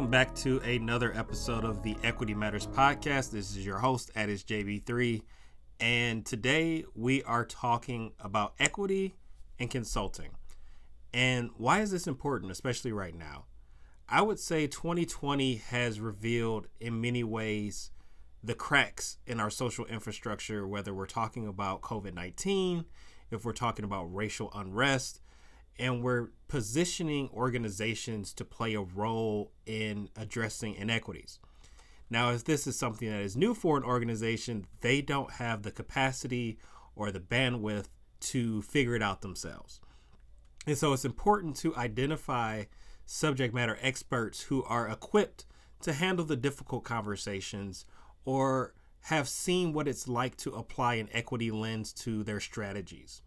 Welcome back to another episode of the Equity Matters podcast. This is your host, Addis JB3. And today we are talking about equity and consulting. And why is this important, especially right now? I would say 2020 has revealed in many ways the cracks in our social infrastructure, whether we're talking about COVID 19, if we're talking about racial unrest, and we're positioning organizations to play a role in addressing inequities. Now, if this is something that is new for an organization, they don't have the capacity or the bandwidth to figure it out themselves. And so it's important to identify subject matter experts who are equipped to handle the difficult conversations or have seen what it's like to apply an equity lens to their strategies.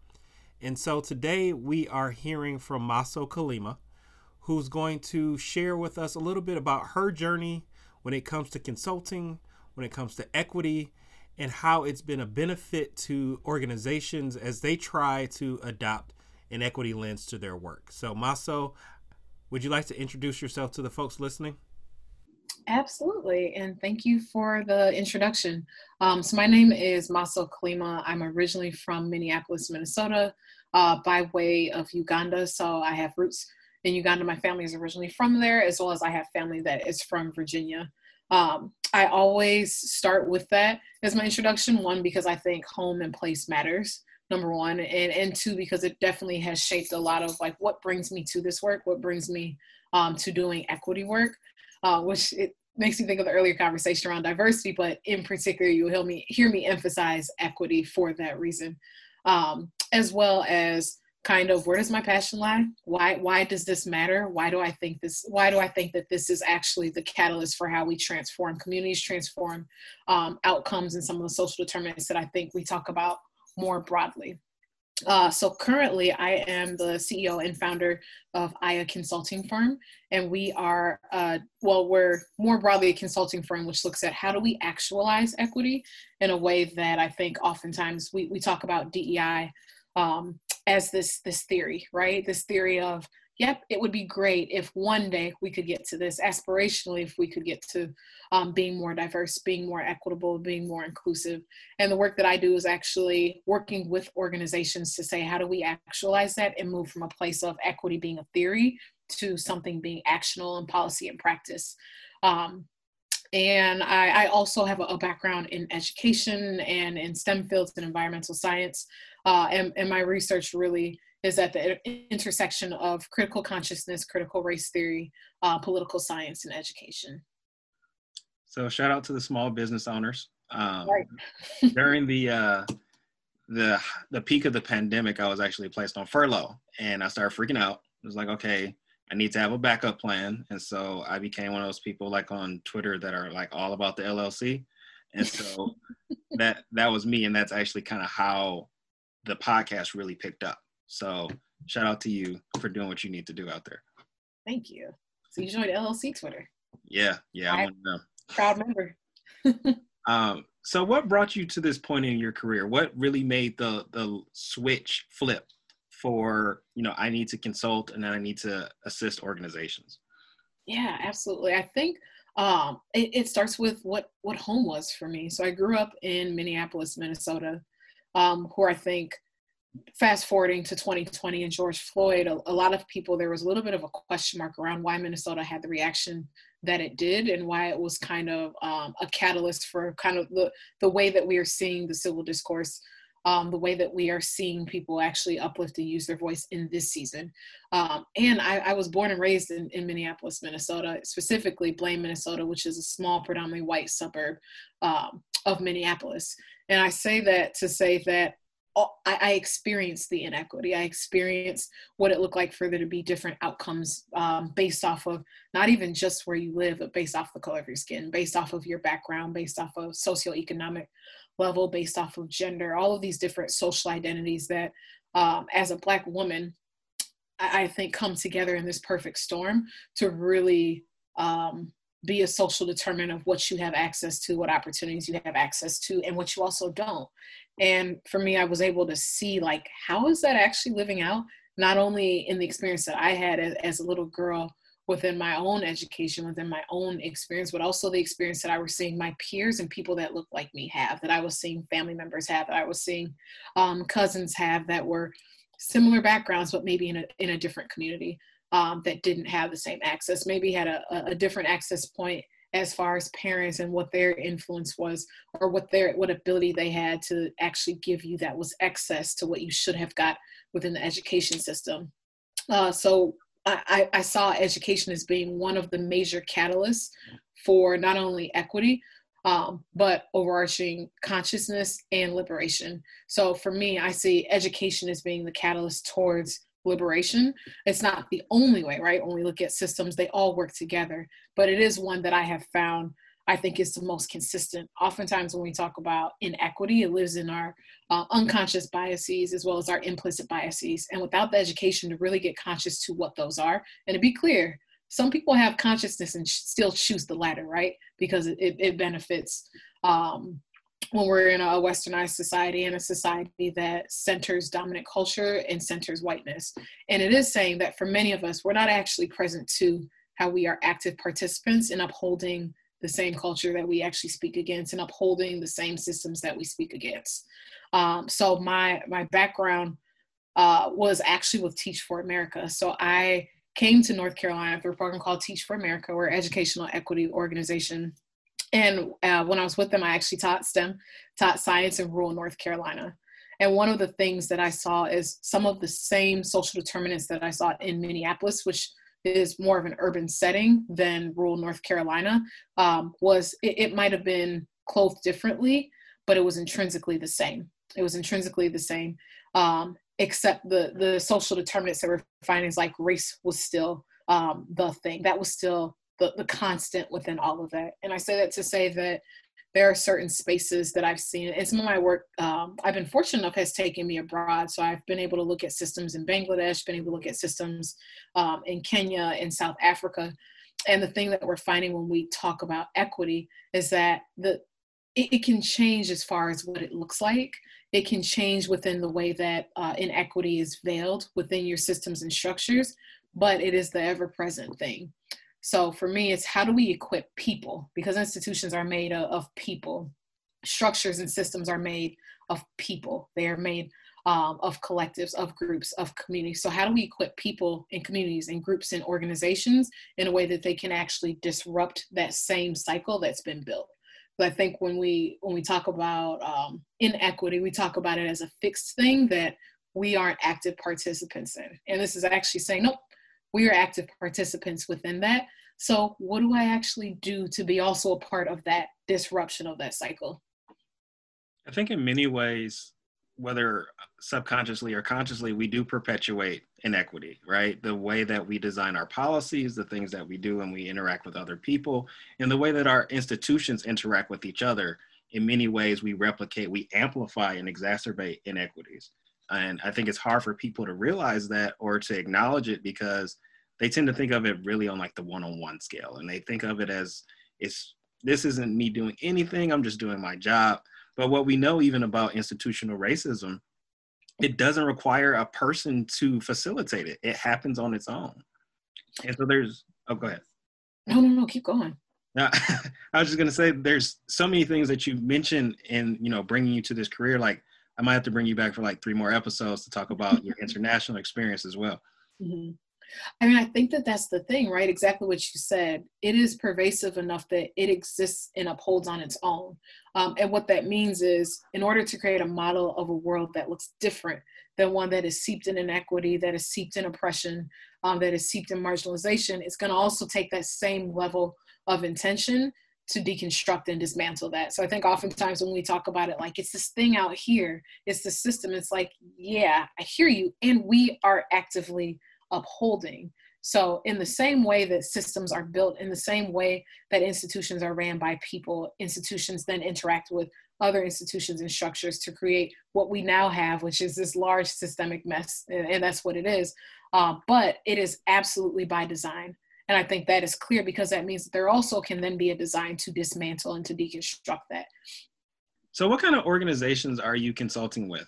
And so today we are hearing from Maaso Kalema, who's going to share with us a little bit about her journey when it comes to consulting, when it comes to equity, and how it's been a benefit to organizations as they try to adopt an equity lens to their work. So, Maaso, would you like to introduce yourself to the folks listening? Absolutely, and thank you for the introduction. Um, so my name is Maaso Kalema. I'm originally from Minneapolis, Minnesota, uh, by way of Uganda. So I have roots in Uganda. My family is originally from there, as well as I have family that is from Virginia. Um, I always start with that as my introduction. One, because I think home and place matters. Number one, and and two, because it definitely has shaped a lot of like what brings me to this work, what brings me um, to doing equity work uh, which it makes me think of the earlier conversation around diversity, but in particular, you'll hear me hear me emphasize equity for that reason, um, as well as kind of where does my passion lie? Why why does this matter? Why do I think this? Why do I think that this is actually the catalyst for how we transform communities, transform um, outcomes, and some of the social determinants that I think we talk about more broadly. Uh, so currently, I am the CEO and founder of Aya Consulting Firm, and we are, uh, well, we're more broadly a consulting firm which looks at how do we actualize equity in a way that I think oftentimes we, we talk about DEI um, as this this theory, right? This theory of yep, it would be great if one day we could get to this aspirationally, if we could get to um, being more diverse, being more equitable, being more inclusive. And the work that I do is actually working with organizations to say, how do we actualize that and move from a place of equity being a theory to something being actionable in policy and practice. Um, and I, I, also have a, a, background in education and in STEM fields and environmental science. Uh, and, and my research really is at the intersection of critical consciousness, critical race theory, uh, political science, and education. So shout out to the small business owners. Um, right. during the uh, the the peak of the pandemic, I was actually placed on furlough, and I started freaking out. It was like, okay, I need to have a backup plan, and so I became one of those people like on Twitter that are like all about the LLC, and so that that was me, and that's actually kind of how the podcast really picked up. So shout out to you for doing what you need to do out there. Thank you. So you joined LLC Twitter. Yeah, yeah, I, I Proud member. um, so what brought you to this point in your career? What really made the the switch flip for you know I need to consult and then I need to assist organizations? Yeah, absolutely. I think um, it, it, starts with what what home was for me. So I grew up in Minneapolis, Minnesota, um, where I think fast forwarding to 2020 and George Floyd, a, a, lot of people, there was a little bit of a question mark around why Minnesota had the reaction that it did and why it was kind of um, a catalyst for kind of the, the way that we are seeing the civil discourse, um, the way that we are seeing people actually uplift and use their voice in this season. Um, and I, I, was born and raised in, in, Minneapolis, Minnesota, specifically Blaine, Minnesota, which is a small, predominantly white suburb um, of Minneapolis. And I say that to say that I, I experienced the inequity. I experienced what it looked like for there to be different outcomes um, based off of not even just where you live, but based off the color of your skin, based off of your background, based off of socioeconomic level, based off of gender, all of these different social identities that, um, as a Black woman, I, I, think come together in this perfect storm to really um, be a social determinant of what you have access to, what opportunities you have access to, and what you also don't. And for me, I was able to see like how is that actually living out, not only in the experience that I had as, as a little girl within my own education, within my own experience, but also the experience that I was seeing my peers and people that look like me have, that I was seeing family members have, that I was seeing um, cousins have that were similar backgrounds, but maybe in a, in a different community um, that didn't have the same access, maybe had a, a different access point as far as parents and what their influence was or what their what ability they had to actually give you that was excess to what you should have got within the education system. Uh, so I, I saw education as being one of the major catalysts for not only equity um, but overarching consciousness and liberation. So for me i see education as being the catalyst towards liberation. It's not the only way, right? When we look at systems, they all work together, but it is one that I have found I think is the most consistent. Oftentimes, when we talk about inequity, it lives in our uh, unconscious biases as well as our implicit biases. And without the education to really get conscious to what those are, and to be clear, some people have consciousness and still choose the latter, right? Because it, it benefits um, when we're in a westernized society and a society that centers dominant culture and centers whiteness. And it is saying that for many of us, we're not actually present to how we are active participants in upholding the same culture that we actually speak against and upholding the same systems that we speak against. Um, so my my background uh, was actually with Teach for America. So I came to North Carolina through a program called Teach for America. We're educational equity organization and uh, when I was with them, I actually taught STEM, taught science in rural North Carolina. And one of the things that I saw is some of the same social determinants that I saw in Minneapolis, which is more of an urban setting than rural North Carolina, um, was it, it might have been clothed differently, but it was intrinsically the same. It was intrinsically the same, um, except the the social determinants that we're finding is like race was still um, the thing. That was still the, the constant within all of that. And I say that to say that there are certain spaces that I've seen, and some of my work um, I've been fortunate enough has taken me abroad. So I've been able to look at systems in Bangladesh, been able to look at systems um, in Kenya, in South Africa. And the thing that we're finding when we talk about equity is that the it, it can change as far as what it looks like. It can change within the way that uh, inequity is veiled within your systems and structures, but it is the ever present thing. So for me, it's how do we equip people? Because institutions are made of, people, structures and systems are made of people. They are made um, of collectives, of groups, of communities. So how do we equip people in communities and groups and organizations in a way that they can actually disrupt that same cycle that's been built? But I think when we when we talk about um, inequity, we talk about it as a fixed thing that we aren't active participants in. And this is actually saying, nope, we are active participants within that. So, what do I actually do to be also a part of that disruption of that cycle? I think in many ways, whether subconsciously or consciously, we do perpetuate inequity, right? The way that we design our policies, the things that we do when we interact with other people, and the way that our institutions interact with each other. In many ways, we replicate, we amplify, and exacerbate inequities. And I think it's hard for people to realize that or to acknowledge it because they tend to think of it really on like the one-on-one scale and they think of it as it's this isn't me doing anything i'm just doing my job. But what we know even about institutional racism it doesn't require a person to facilitate it. It happens on its own. And so there's oh go ahead. No no no keep going. Now, I was just going to say, there's so many things that you mentioned in, you know, bringing you to this career. Like, I might have to bring you back for like three more episodes to talk about your international experience as well. Mm-hmm. I mean, I think that that's the thing, right? Exactly what you said. It is pervasive enough that it exists and upholds on its own. Um, and what that means is, in order to create a model of a world that looks different than one that is seeped in inequity, that is seeped in oppression, um, that is seeped in marginalization, it's going to also take that same level of intention to deconstruct and dismantle that. So I think oftentimes when we talk about it, like it's this thing out here, it's the system. It's like, yeah, I hear you, and we are actively upholding. So, in the same way that systems are built, in the same way that institutions are ran by people, institutions then interact with other institutions and structures to create what we now have, which is this large systemic mess. And, that's what it is. Uh, but it is absolutely by design. And I think that is clear because that means that there also can then be a design to dismantle and to deconstruct that. So, what kind of organizations are you consulting with?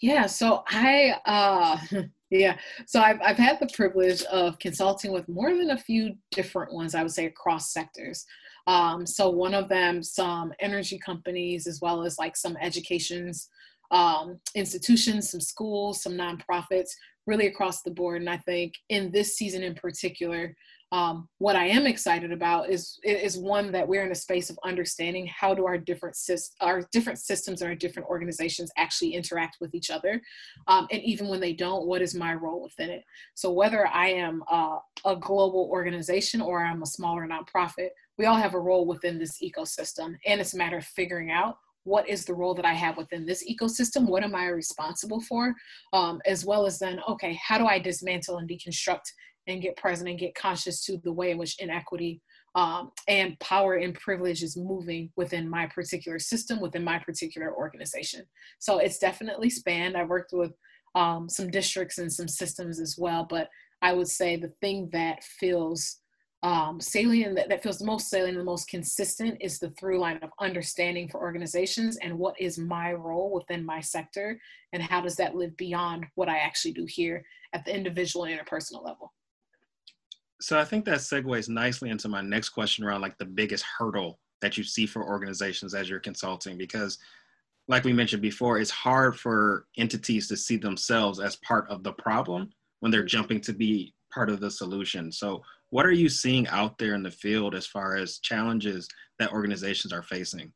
Yeah, so I uh, Yeah. So I've, I've had the privilege of consulting with more than a few different ones, I would say, across sectors. Um, so one of them, some energy companies, as well as like some educations um, institutions, some schools, some nonprofits, really across the board. And I think in this season in particular, um, what I am excited about is is one that we're in a space of understanding how do our different our different systems and our different organizations actually interact with each other, um, and even when they don't, what is my role within it? So whether I am uh, a global organization or I'm a smaller nonprofit, we all have a role within this ecosystem, and it's a matter of figuring out what is the role that I have within this ecosystem? What am I responsible for? Um, as well as then, okay, how do I dismantle and deconstruct and get present and get conscious to the way in which inequity um, and power and privilege is moving within my particular system, within my particular organization. So it's definitely spanned. I worked with um, some districts and some systems as well, but I would say the thing that feels um, salient, that, that feels the most salient, the most consistent is the through line of understanding for organizations and what is my role within my sector and how does that live beyond what I actually do here at the individual and interpersonal level. So I think that segues nicely into my next question around like the biggest hurdle that you see for organizations as you're consulting because like we mentioned before it's hard for entities to see themselves as part of the problem when they're jumping to be part of the solution. So what are you seeing out there in the field as far as challenges that organizations are facing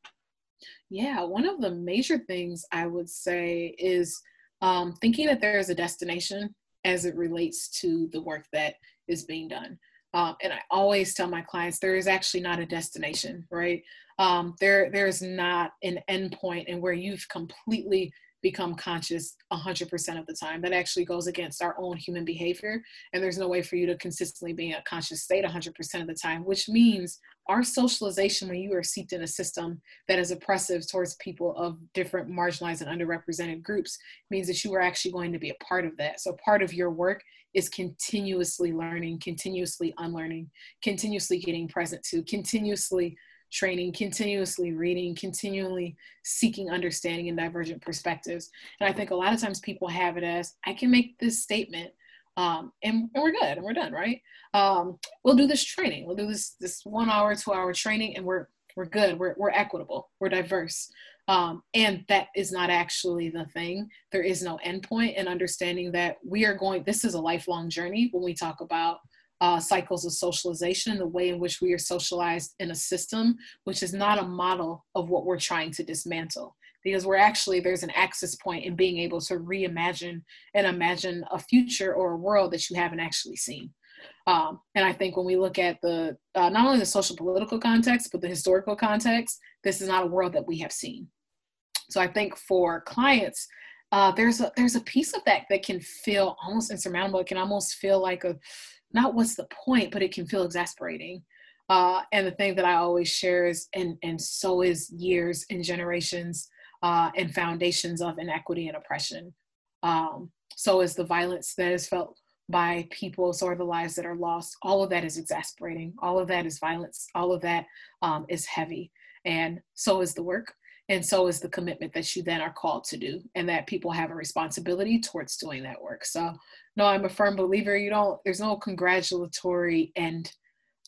yeah one of the major things i would say is um, thinking that there is a destination as it relates to the work that is being done. Um, and I always tell my clients there is actually not a destination, right? Um, there, there is not an endpoint and where you've completely become conscious 100% of the time. That actually goes against our own human behavior. And there's no way for you to consistently be in a conscious state 100% of the time, which means our socialization when you are seeped in a system that is oppressive towards people of different marginalized and underrepresented groups means that you are actually going to be a part of that. So part of your work is continuously learning, continuously unlearning, continuously getting present to, continuously training, continuously reading, continually seeking understanding and divergent perspectives. And I think a lot of times people have it as I can make this statement um, and, and, we're good and we're done, right? Um, we'll do this training. We'll do this this one hour, two hour training, and we're we're good. We're we're equitable. We're diverse. Um, and that is not actually the thing. There is no endpoint, and understanding that we are going. This is a lifelong journey when we talk about uh, cycles of socialization and the way in which we are socialized in a system, which is not a model of what we're trying to dismantle. Because we're actually, there's an access point in being able to reimagine and imagine a future or a world that you haven't actually seen. Um, and I think when we look at the uh, not only the social political context, but the historical context, this is not a world that we have seen. So I think for clients, uh, there's a there's a piece of that that can feel almost insurmountable. It can almost feel like a not what's the point, but it can feel exasperating. Uh, and the thing that I always share is, and, and so is years and generations uh, and foundations of inequity and oppression. Um, so is the violence that is felt by people, so are the lives that are lost. All of that is exasperating. All of that is violence. All of that um, is heavy. And so is the work. And so is the commitment that you then are called to do, and that people have a responsibility towards doing that work. So no, I'm a firm believer. You don't. There's no congratulatory end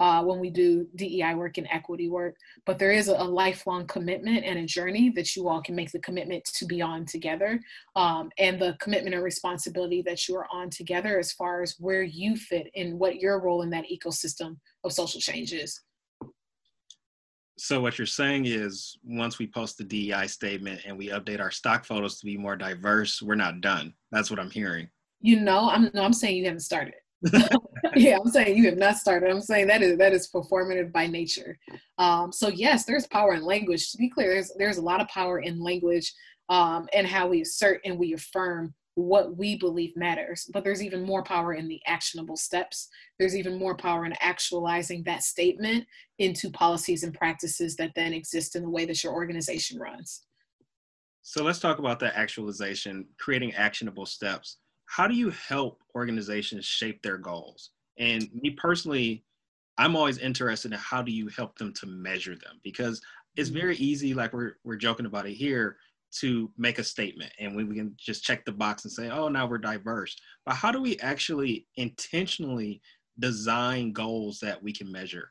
uh, when we do DEI work and equity work, but there is a, a, lifelong commitment and a journey that you all can make the commitment to be on together, um, and the commitment and responsibility that you are on together as far as where you fit in what your role in that ecosystem of social change is. So what you're saying is once we post the DEI statement and we update our stock photos to be more diverse, we're not done. That's what I'm hearing you know, I'm no, I'm saying you haven't started. yeah, I'm saying you have not started. I'm saying that is that is performative by nature. Um, so yes, there's power in language. To be clear, there's there's a lot of power in language um, and how we assert and we affirm what we believe matters. But there's even more power in the actionable steps. There's even more power in actualizing that statement into policies and practices that then exist in the way that your organization runs. So let's talk about that actualization, creating actionable steps how do you help organizations shape their goals? And me personally, I'm always interested in how do you help them to measure them because it's mm-hmm. very easy, like we're we're joking about it here. To make a statement and we, we can just check the box and say, oh, now we're diverse. But how do we actually intentionally design goals that we can measure?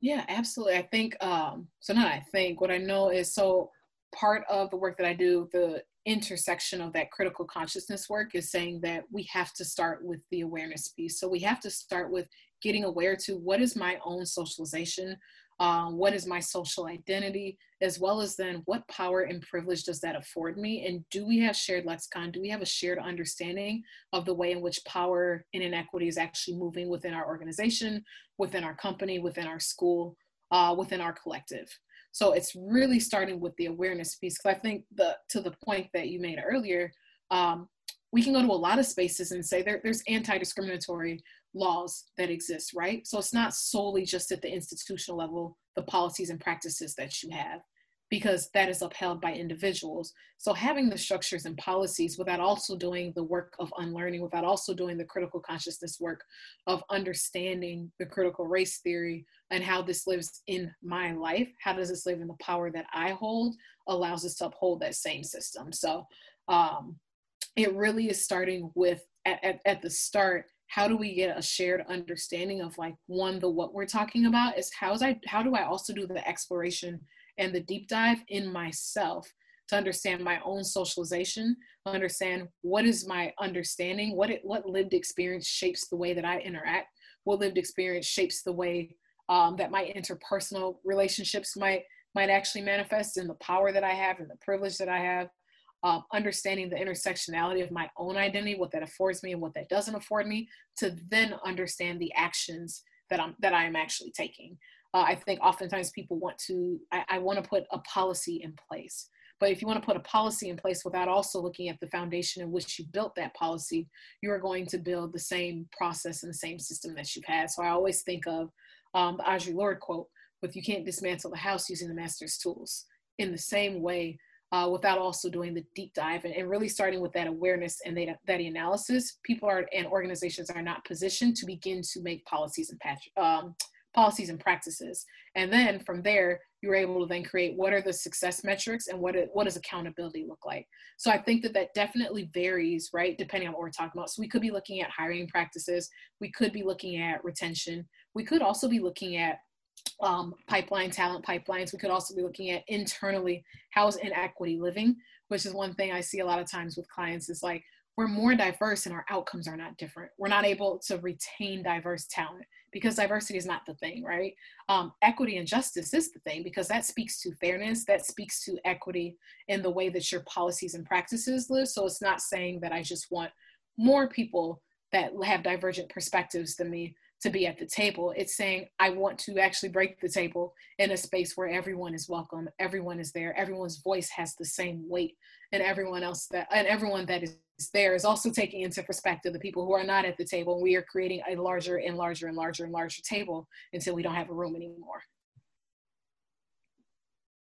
Yeah, absolutely. I think, um, so now I think what I know is so part of the work that I do, the intersection of that critical consciousness work is saying that we have to start with the awareness piece. So we have to start with getting aware to what is my own socialization, um, what is my social identity, as well as then what power and privilege does that afford me? And do we have shared lexicon? Do we have a shared understanding of the way in which power and inequity is actually moving within our organization, within our company, within our school, uh, within our collective? So it's really starting with the awareness piece. Because I think the to the point that you made earlier, um, we can go to a lot of spaces and say there, there's anti-discriminatory laws that exist, right? So it's not solely just at the institutional level, the policies and practices that you have, because that is upheld by individuals. So having the structures and policies without also doing the work of unlearning, without also doing the critical consciousness work of understanding the critical race theory and how this lives in my life, how does this live in the power that I hold, allows us to uphold that same system. So um, it really is starting with at, at, at the start how do we get a shared understanding of like one the what we're talking about is how's i how do i also do the exploration and the deep dive in myself to understand my own socialization understand what is my understanding what it what lived experience shapes the way that i interact what lived experience shapes the way um, that my interpersonal relationships might might actually manifest in the power that i have and the privilege that i have um, understanding the intersectionality of my own identity, what that affords me and what that doesn't afford me, to then understand the actions that I'm that I am actually taking. Uh, I think oftentimes people want to, I, I want to put a policy in place. But if you want to put a policy in place without also looking at the foundation in which you built that policy, you are going to build the same process and the same system that you've had. So I always think of um, the Audre Lorde quote with you can't dismantle the house using the master's tools. In the same way, uh, without also doing the deep dive and, and, really starting with that awareness and that, that analysis, people are and organizations are not positioned to begin to make policies and patch, um, policies and practices. And then from there, you're able to then create what are the success metrics and what, it, what does accountability look like. So I think that that definitely varies, right, depending on what we're talking about. So we could be looking at hiring practices, we could be looking at retention, we could also be looking at um, pipeline talent pipelines. We could also be looking at internally how's inequity living, which is one thing I see a lot of times with clients is like we're more diverse and our outcomes are not different. We're not able to retain diverse talent because diversity is not the thing, right? Um, equity and justice is the thing because that speaks to fairness, that speaks to equity in the way that your policies and practices live. So it's not saying that I just want more people that have divergent perspectives than me, to be at the table. It's saying, I want to actually break the table in a space where everyone is welcome, everyone is there, everyone's voice has the same weight, and everyone else that, and everyone that is there is also taking into perspective the people who are not at the table. We are creating a larger and larger and larger and larger table until we don't have a room anymore.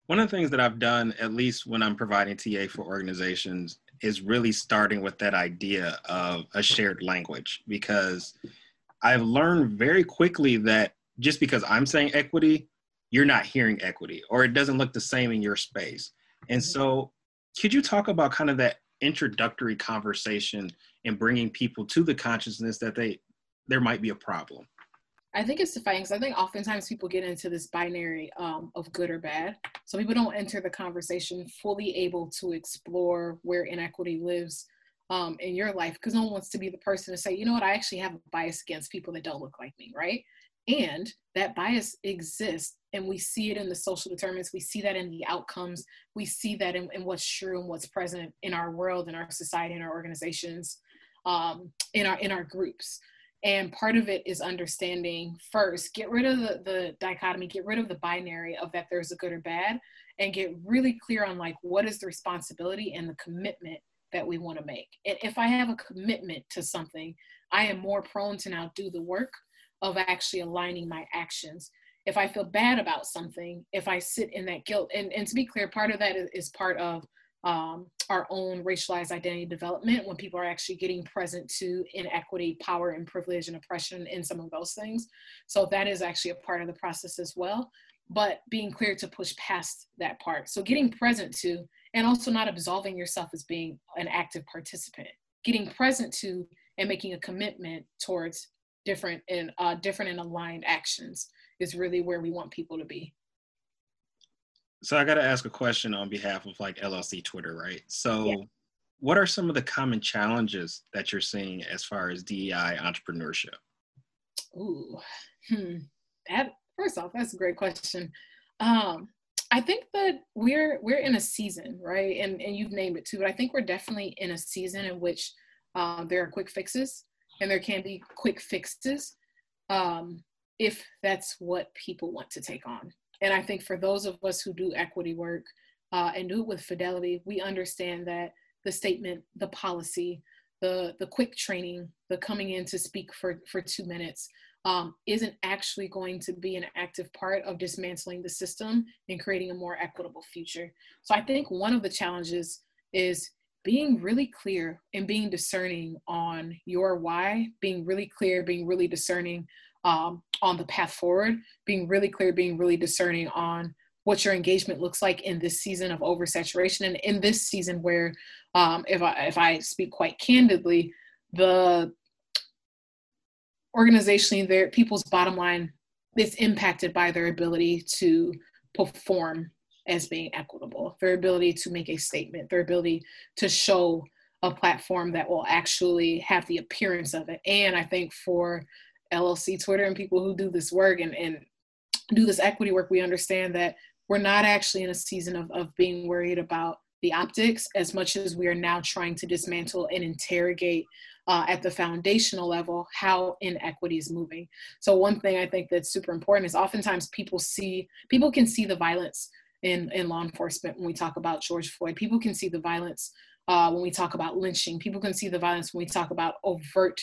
One of the things that I've done, at least when I'm providing TA for organizations, is really starting with that idea of a shared language because I've learned very quickly that just because I'm saying equity, you're not hearing equity or it doesn't look the same in your space. And so, could you talk about kind of that introductory conversation and bringing people to the consciousness that they there might be a problem? I think it's defining because I think oftentimes people get into this binary um, of good or bad. So people don't enter the conversation fully able to explore where inequity lives um, in your life because no one wants to be the person to say, you know what, I actually have a bias against people that don't look like me, right? And that bias exists, and we see it in the social determinants. We see that in the outcomes. We see that in, in what's true and what's present in our world, in our society, in our organizations, um, in our in our groups. And part of it is understanding first, get rid of the, the dichotomy, get rid of the binary of that there's a good or bad, and get really clear on like what is the responsibility and the commitment that we want to make. And if I have a commitment to something, I am more prone to now do the work of actually aligning my actions. If I feel bad about something, if I sit in that guilt, and, and to be clear, part of that is, part of um, our own racialized identity development when people are actually getting present to inequity, power, and privilege and oppression in some of those things. So that is actually a part of the process as well. But being clear to push past that part. So getting present to and also not absolving yourself as being an active participant. Getting present to and making a commitment towards different and uh, different and aligned actions is really where we want people to be. So i got to ask a question on behalf of like llc twitter right? So yeah. what are some of the common challenges that you're seeing as far as dei entrepreneurship? Ooh, hmm. that first off that's a great question. Um, I think that we're we're in a season, right? And and you've named it too, but I think we're definitely in a season in which um, there are quick fixes, and there can be quick fixes um, if that's what people want to take on. And I think for those of us who do equity work uh, and do it with fidelity, we understand that the statement, the policy, the the quick training, the coming in to speak for for two minutes, um, isn't actually going to be an active part of dismantling the system and creating a more equitable future. So I think one of the challenges is being really clear and being discerning on your why, being really clear, being really discerning um, on the path forward, being really clear, being really discerning on what your engagement looks like in this season of oversaturation and in this season where um, if I if I speak quite candidly, the organizationally their people's bottom line is impacted by their ability to perform as being equitable their ability to make a statement their ability to show a platform that will actually have the appearance of it. And i think for llc twitter and people who do this work and, and do this equity work we understand that we're not actually in a season of, of being worried about the optics as much as we are now trying to dismantle and interrogate uh, at the foundational level how inequity is moving. So one thing I think that's super important is oftentimes people see people can see the violence in in law enforcement when we talk about George Floyd. People can see the violence uh, when we talk about lynching. People can see the violence when we talk about overt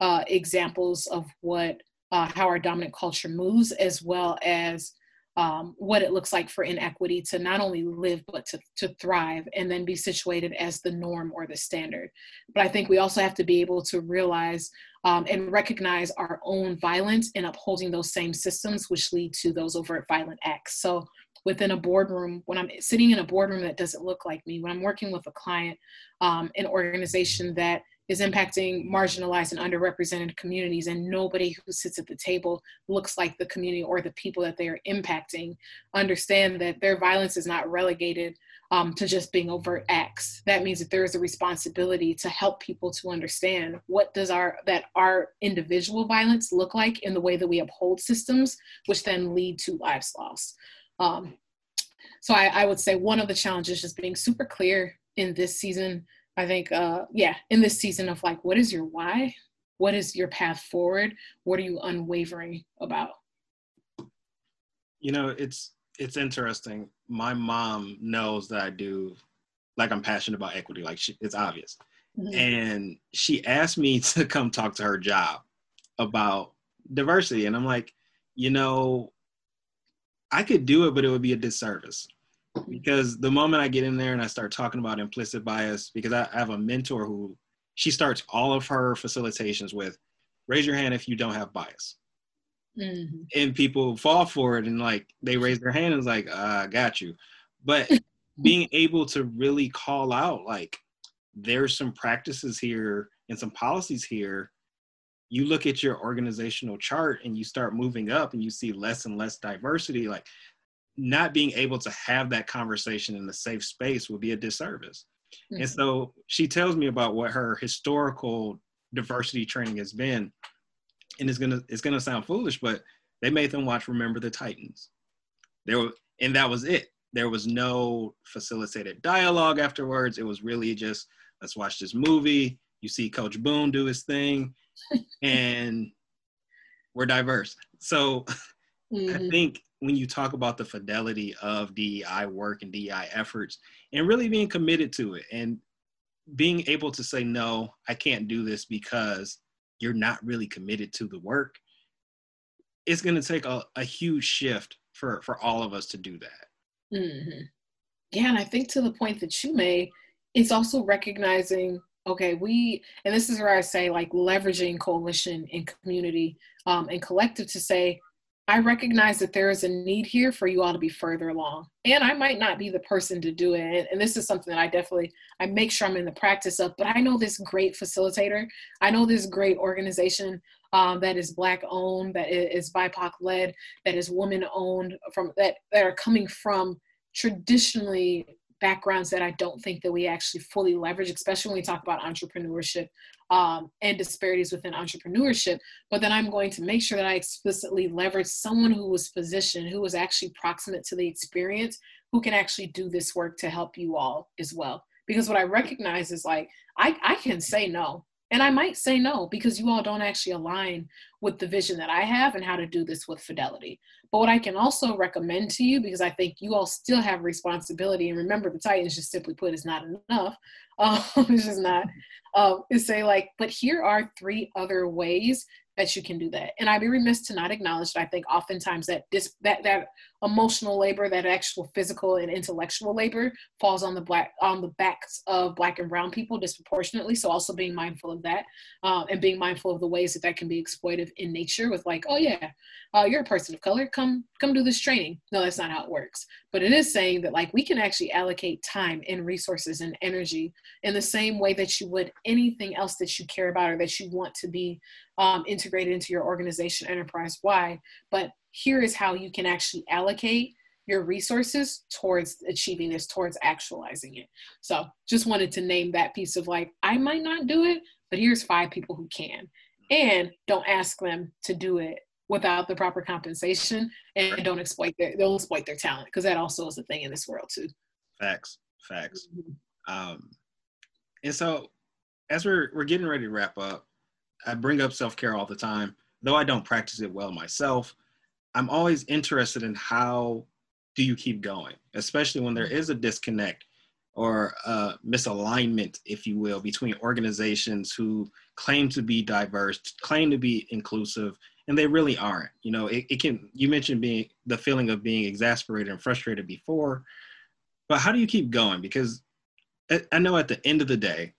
uh, examples of what uh, how our dominant culture moves, as well as um, what it looks like for inequity to not only live but to, to thrive and then be situated as the norm or the standard. But i think we also have to be able to realize um, and recognize our own violence in upholding those same systems which lead to those overt violent acts. So within a boardroom when i'm sitting in a boardroom that doesn't look like me when i'm working with a client um, an organization that is impacting marginalized and underrepresented communities and nobody who sits at the table looks like the community or the people that they are impacting. Understand that their violence is not relegated um, to just being overt acts. That means that there is a responsibility to help people to understand what does our that our individual violence look like in the way that we uphold systems which then lead to lives lost. Um, so I, I would say one of the challenges is being super clear in this season I think, uh, yeah, in this season of like, what is your why? What is your path forward? What are you unwavering about? You know, it's it's interesting. My mom knows that I do, like, I'm passionate about equity. Like, she, it's obvious. Mm-hmm. And she asked me to come talk to her job about diversity, and I'm like, you know, I could do it, but it would be a disservice because the moment I get in there and I start talking about implicit bias, because I, I have a mentor who she starts all of her facilitations with raise your hand if you don't have bias. Mm-hmm. And people fall for it and like they raise their hand and it's like, uh, I got you. But being able to really call out like there's some practices here and some policies here. You look at your organizational chart and you start moving up and you see less and less diversity. Like not being able to have that conversation in a safe space would be a disservice. Mm-hmm. And so she tells me about what her historical diversity training has been. And it's gonna it's gonna sound foolish, but they made them watch Remember the Titans. There were, and that was it. There was no facilitated dialogue afterwards. It was really just let's watch this movie. You see Coach Boone do his thing, and we're diverse. So mm-hmm. I think when you talk about the fidelity of DEI work and DEI efforts and really being committed to it and being able to say, no, I can't do this because you're not really committed to the work, it's going to take a, a huge shift for, for all of us to do that. Mm-hmm. Yeah, and I think to the point that you made, it's also recognizing okay we and this is where i say like leveraging coalition and community um, and collective to say I recognize that there is a need here for you all to be further along. And I might not be the person to do it. And this is something that I definitely I make sure I'm in the practice of, but I know this great facilitator. I know this great organization um, that is black owned, that is BIPOC led, that is woman owned from that that are coming from traditionally backgrounds that I don't think that we actually fully leverage, especially when we talk about entrepreneurship um, and disparities within entrepreneurship. But then I'm going to make sure that I explicitly leverage someone who was positioned, who was actually proximate to the experience, who can actually do this work to help you all as well. Because what I recognize is like, I, I can say no. And I might say no because you all don't actually align with the vision that I have and how to do this with fidelity. But what I can also recommend to you, because I think you all still have responsibility, and remember, the Titans just simply put is not enough. Um, it's just not. Uh, is say like, but here are three other ways that you can do that. And I'd be remiss to not acknowledge that I think oftentimes that this that that emotional labor, that actual physical and intellectual labor falls on the black on the backs of black and brown people disproportionately. So also being mindful of that uh, and being mindful of the ways that that can be exploitive in nature with like, oh yeah, uh, you're a person of color, come come do this training. No, that's not how it works. But it is saying that like we can actually allocate time and resources and energy in the same way that you would anything else that you care about or that you want to be um, integrated into your organization enterprise wide. But here is how you can actually allocate your resources towards achieving this, towards actualizing it. So just wanted to name that piece of like, I might not do it, but here's five people who can. And don't ask them to do it without the proper compensation and don't exploit their they'll exploit their talent because that also is a thing in this world too. Facts. Facts. Mm-hmm. Um and so as we're we're getting ready to wrap up, I bring up self-care all the time. Though I don't practice it well myself, I'm always interested in how do you keep going, especially when there mm-hmm. a disconnect or a misalignment, if you will, between organizations who claim to be diverse, claim to be inclusive, and they really aren't. You know, it, it can, you mentioned being the feeling of being exasperated and frustrated before, but how do you keep going? Because I know at the end of the day,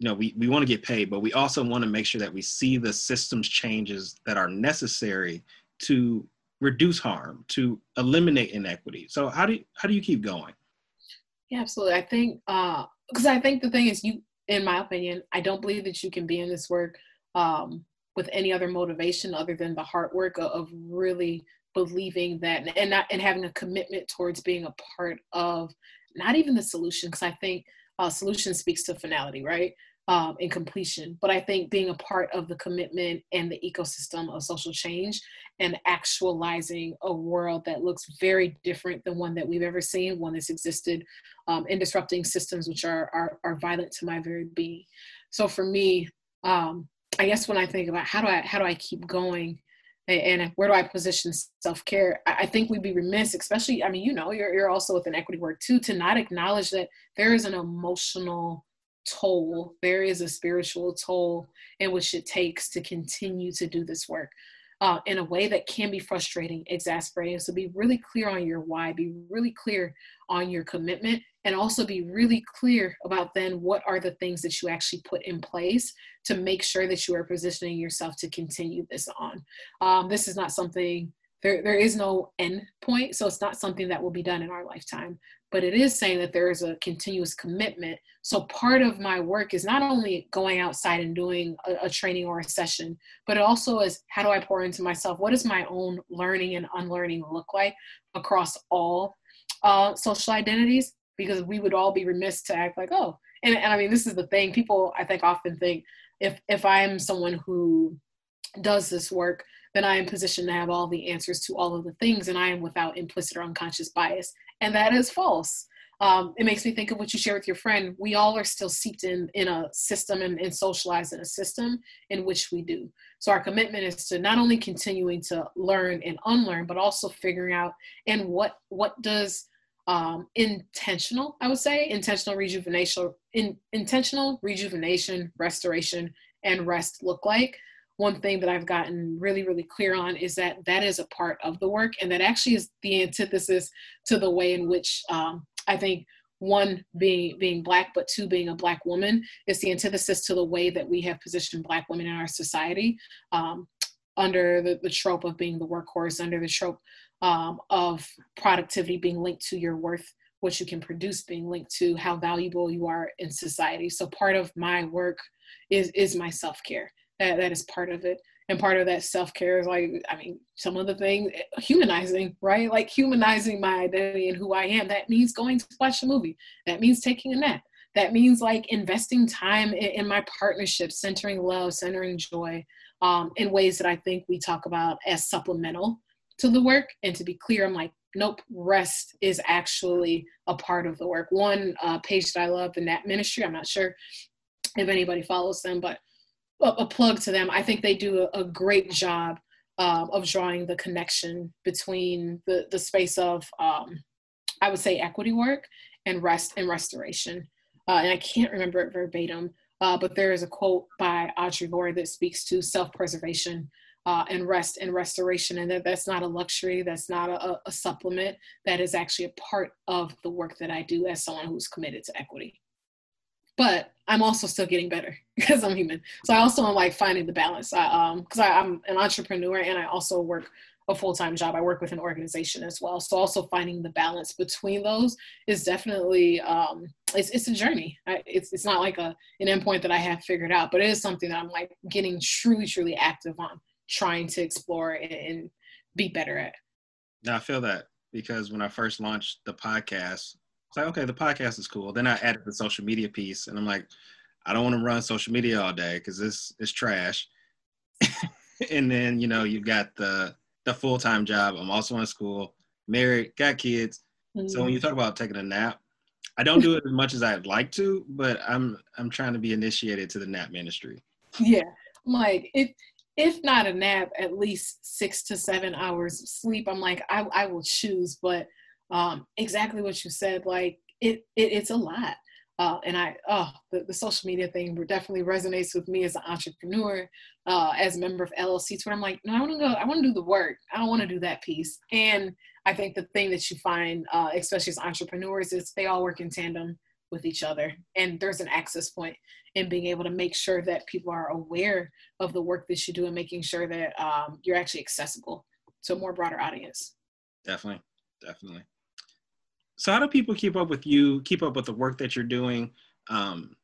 you know, we, we want to get paid, but we also want to make sure that we see the systems changes that are necessary to reduce harm, to eliminate inequity. So how do you, how do you keep going? Yeah, absolutely. I think because uh, I think the thing is, you, in my opinion, I don't believe that you can be in this work um, with any other motivation other than the hard work of, really believing that and not and having a commitment towards being a part of not even the solution because I think uh, solution speaks to finality, right? Um, and completion. But I think being a part of the commitment and the ecosystem of social change and actualizing a world that looks very different than one that we've ever seen, one that's existed, um, disrupting systems which are, are, are violent to my very being. So for me, um, I guess when I think about how do I how do I keep going, and where do I position self care? I think we'd be remiss, especially I mean you know you're you're also with an equity work too, to not acknowledge that there is an emotional toll, there is a spiritual toll in which it takes to continue to do this work uh, in a way that can be frustrating, exasperating. So be really clear on your why, be really clear on your commitment, and also be really clear about then what are the things that you actually put in place to make sure that you are positioning yourself to continue this on. Um, this is not something there, there is no end point so it's not something that will be done in our lifetime but it is saying that there is a continuous commitment. So part of my work is not only going outside and doing a, a, training or a session, but it also is how do I pour into myself? What does my own learning and unlearning look like across all uh, social identities? Because we would all be remiss to act like, oh, and, and I mean, this is the thing. People, I think, often think if if I'm someone who does this work, then I am positioned to have all the answers to all of the things, and I am without implicit or unconscious bias. And that is false. Um, it makes me think of what you share with your friend. We all are still seeped in in a system and, and socialized in a system in which we do. So our commitment is to not only continuing to learn and unlearn, but also figuring out and what what does um, intentional, I would say, intentional rejuvenation, in, intentional rejuvenation, restoration, and rest look like one thing that I've gotten really, really clear on is that that is a part of the work, and that actually is the antithesis to the way in which um, I think one being being black, but two being a black woman is the antithesis to the way that we have positioned black women in our society. Um, under the, the trope of being the workhorse, under the trope um, of productivity being linked to your worth, what you can produce being linked to how valuable you are in society. So part of my work is is my self care. That that is part of it. And part of that self-care is like i mean some of the things humanizing right? Like humanizing my identity and who i am. That means going to watch a movie. That means taking a nap. That means like investing time in, in my partnership centering love centering joy um, in ways that i think we talk about as supplemental to the work. And to be clear i'm like nope rest is actually a part of the work. One uh, page that i love the nap ministry. I'm not sure if anybody follows them but a, a plug to them. I think they do a, a great job um, of drawing the connection between the the space of um, I would say equity work and rest and restoration. Uh, and I can't remember it verbatim, uh, but there is a quote by Audre Lorde that speaks to self-preservation uh, and rest and restoration, and that that's not a luxury, that's not a, a supplement, that is actually a part of the work that I do as someone who's committed to equity but I'm also still getting better because I'm human. So I also am like finding the balance. I, um, because I'm an entrepreneur and I also work a full-time job. I work with an organization as well. So also finding the balance between those is definitely um, it's it's a journey. I, it's it's not like a an endpoint that I have figured out, but it is something that I'm like getting truly truly active on, trying to explore and, and be better at. Now I feel that because when I first launched the podcast, it's like, okay, the podcast is cool. Then I added the social media piece, and I'm like, I don't want to run social media all day because this is trash. and then you know you've got the the full time job. I'm also in school, married, got kids. Mm-hmm. So when you talk about taking a nap, I don't do it as much as I'd like to, but I'm I'm trying to be initiated to the nap ministry. Yeah, like if if not a nap, at least six to seven hours of sleep. I'm like I I will choose, but um, exactly what you said. Like it, it it's a lot. Uh, and I, oh, the, the, social media thing definitely resonates with me as an entrepreneur, uh, as a member of LLC. Where I'm like, no, I want to go. I want to do the work. I don't want to do that piece. And I think the thing that you find, uh, especially as entrepreneurs, is they all work in tandem with each other, and there's an access point in being able to make sure that people are aware of the work that you do and making sure that um, you're actually accessible to a more broader audience. Definitely, definitely. So how do people keep up with you, keep up with the work that you're doing? Um,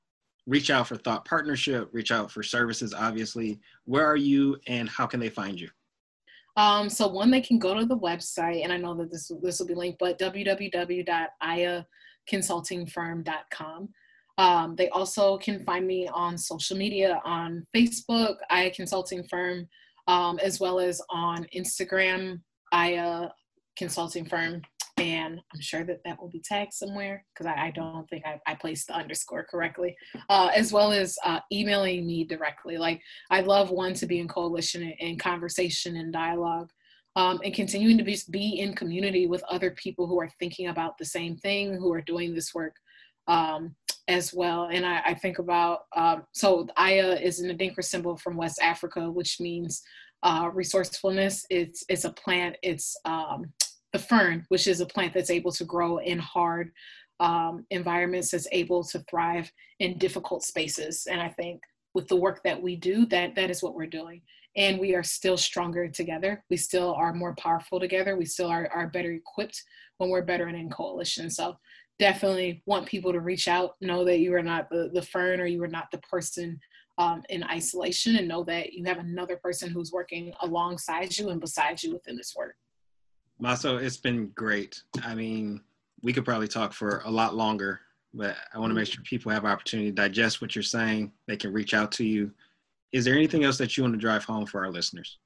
reach out for thought partnership, reach out for services, obviously. Where are you and how can they find you? Um, so one, they can go to the website, and I know that this this will be linked, but www.ayaconsultingfirm.com. Um, they also can find me on social media on Facebook, Aya Consulting Firm, um, as well as on Instagram, Aya Consulting Firm and I'm sure that that will be tagged somewhere because I, I, don't think I, I, placed the underscore correctly, uh, as well as uh, emailing me directly. Like I love one to be in coalition and, conversation and dialogue, um, and continuing to be, be in community with other people who are thinking about the same thing, who are doing this work um, as well. And I, I think about um, so Aya is an Adinkra symbol from West Africa, which means uh, resourcefulness. It's it's a plant. It's um, the fern, which is a plant that's able to grow in hard um, environments, that's able to thrive in difficult spaces. And I think with the work that we do, that that is what we're doing. And we are still stronger together. We still are more powerful together. We still are, are better equipped when we're better and in coalition. So definitely want people to reach out, know that you are not the, the fern or you are not the person um, in isolation and know that you have another person who's working alongside you and beside you within this work. Maaso, it's been great. I mean, we could probably talk for a lot longer, but I want to make sure people have opportunity to digest what you're saying. They can reach out to you. Is there anything else that you want to drive home for our listeners?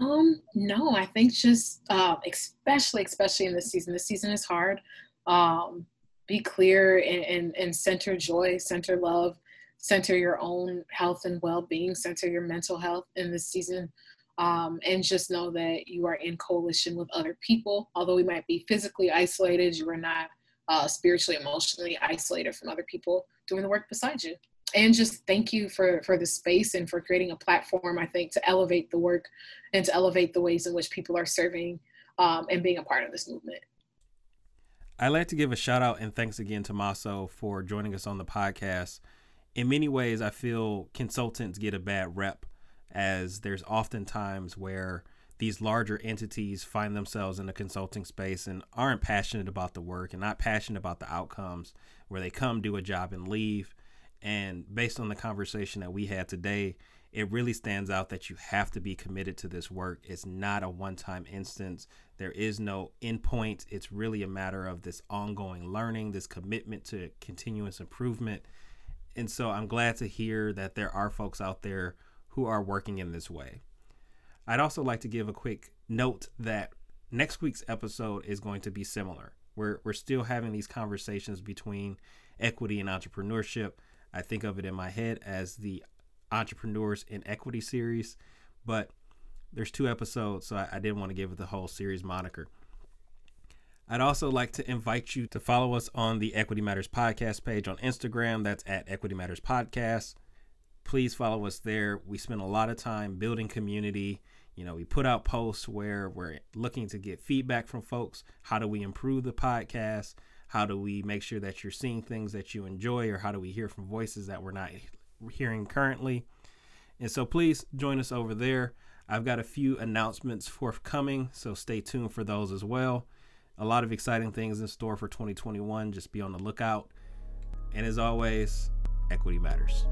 Um, no, I think just uh, especially, especially in this season. This season is hard. Um, be clear and, and, and center joy, center love, center your own health and well-being, center your mental health in this season um, and just know that you are in coalition with other people. Although we might be physically isolated, you are not uh, spiritually, emotionally isolated from other people doing the work beside you. And just thank you for for the space and for creating a platform. I think to elevate the work and to elevate the ways in which people are serving um, and being a part of this movement. I'd like to give a shout out and thanks again to Maaso for joining us on the podcast. In many ways, I feel consultants get a bad rep as there's often times where these larger entities find themselves in the consulting space and aren't passionate about the work and not passionate about the outcomes, where they come do a job and leave. And based on the conversation that we had today, it really stands out that you have to be committed to this work. It's not a one time instance, there is no endpoint. It's really a matter of this ongoing learning, this commitment to continuous improvement. And so I'm glad to hear that there are folks out there who are working in this way. I'd also like to give a quick note that next week's episode is going to be similar. We're, we're still having these conversations between equity and entrepreneurship. I think of it in my head as the Entrepreneurs in Equity series, but there's two episodes, so I, I didn't want to give it the whole series moniker. I'd also like to invite you to follow us on the Equity Matters Podcast page on Instagram. That's at Equity Matters Podcast. Please follow us there. We spend a lot of time building community. You know, we put out posts where we're looking to get feedback from folks. How do we improve the podcast? How do we make sure that you're seeing things that you enjoy, or how do we hear from voices that we're not hearing currently? And so please join us over there. I've got a few announcements forthcoming, so stay tuned for those as well. A lot of exciting things in store for 2021. Just be on the lookout. And as always, equity matters.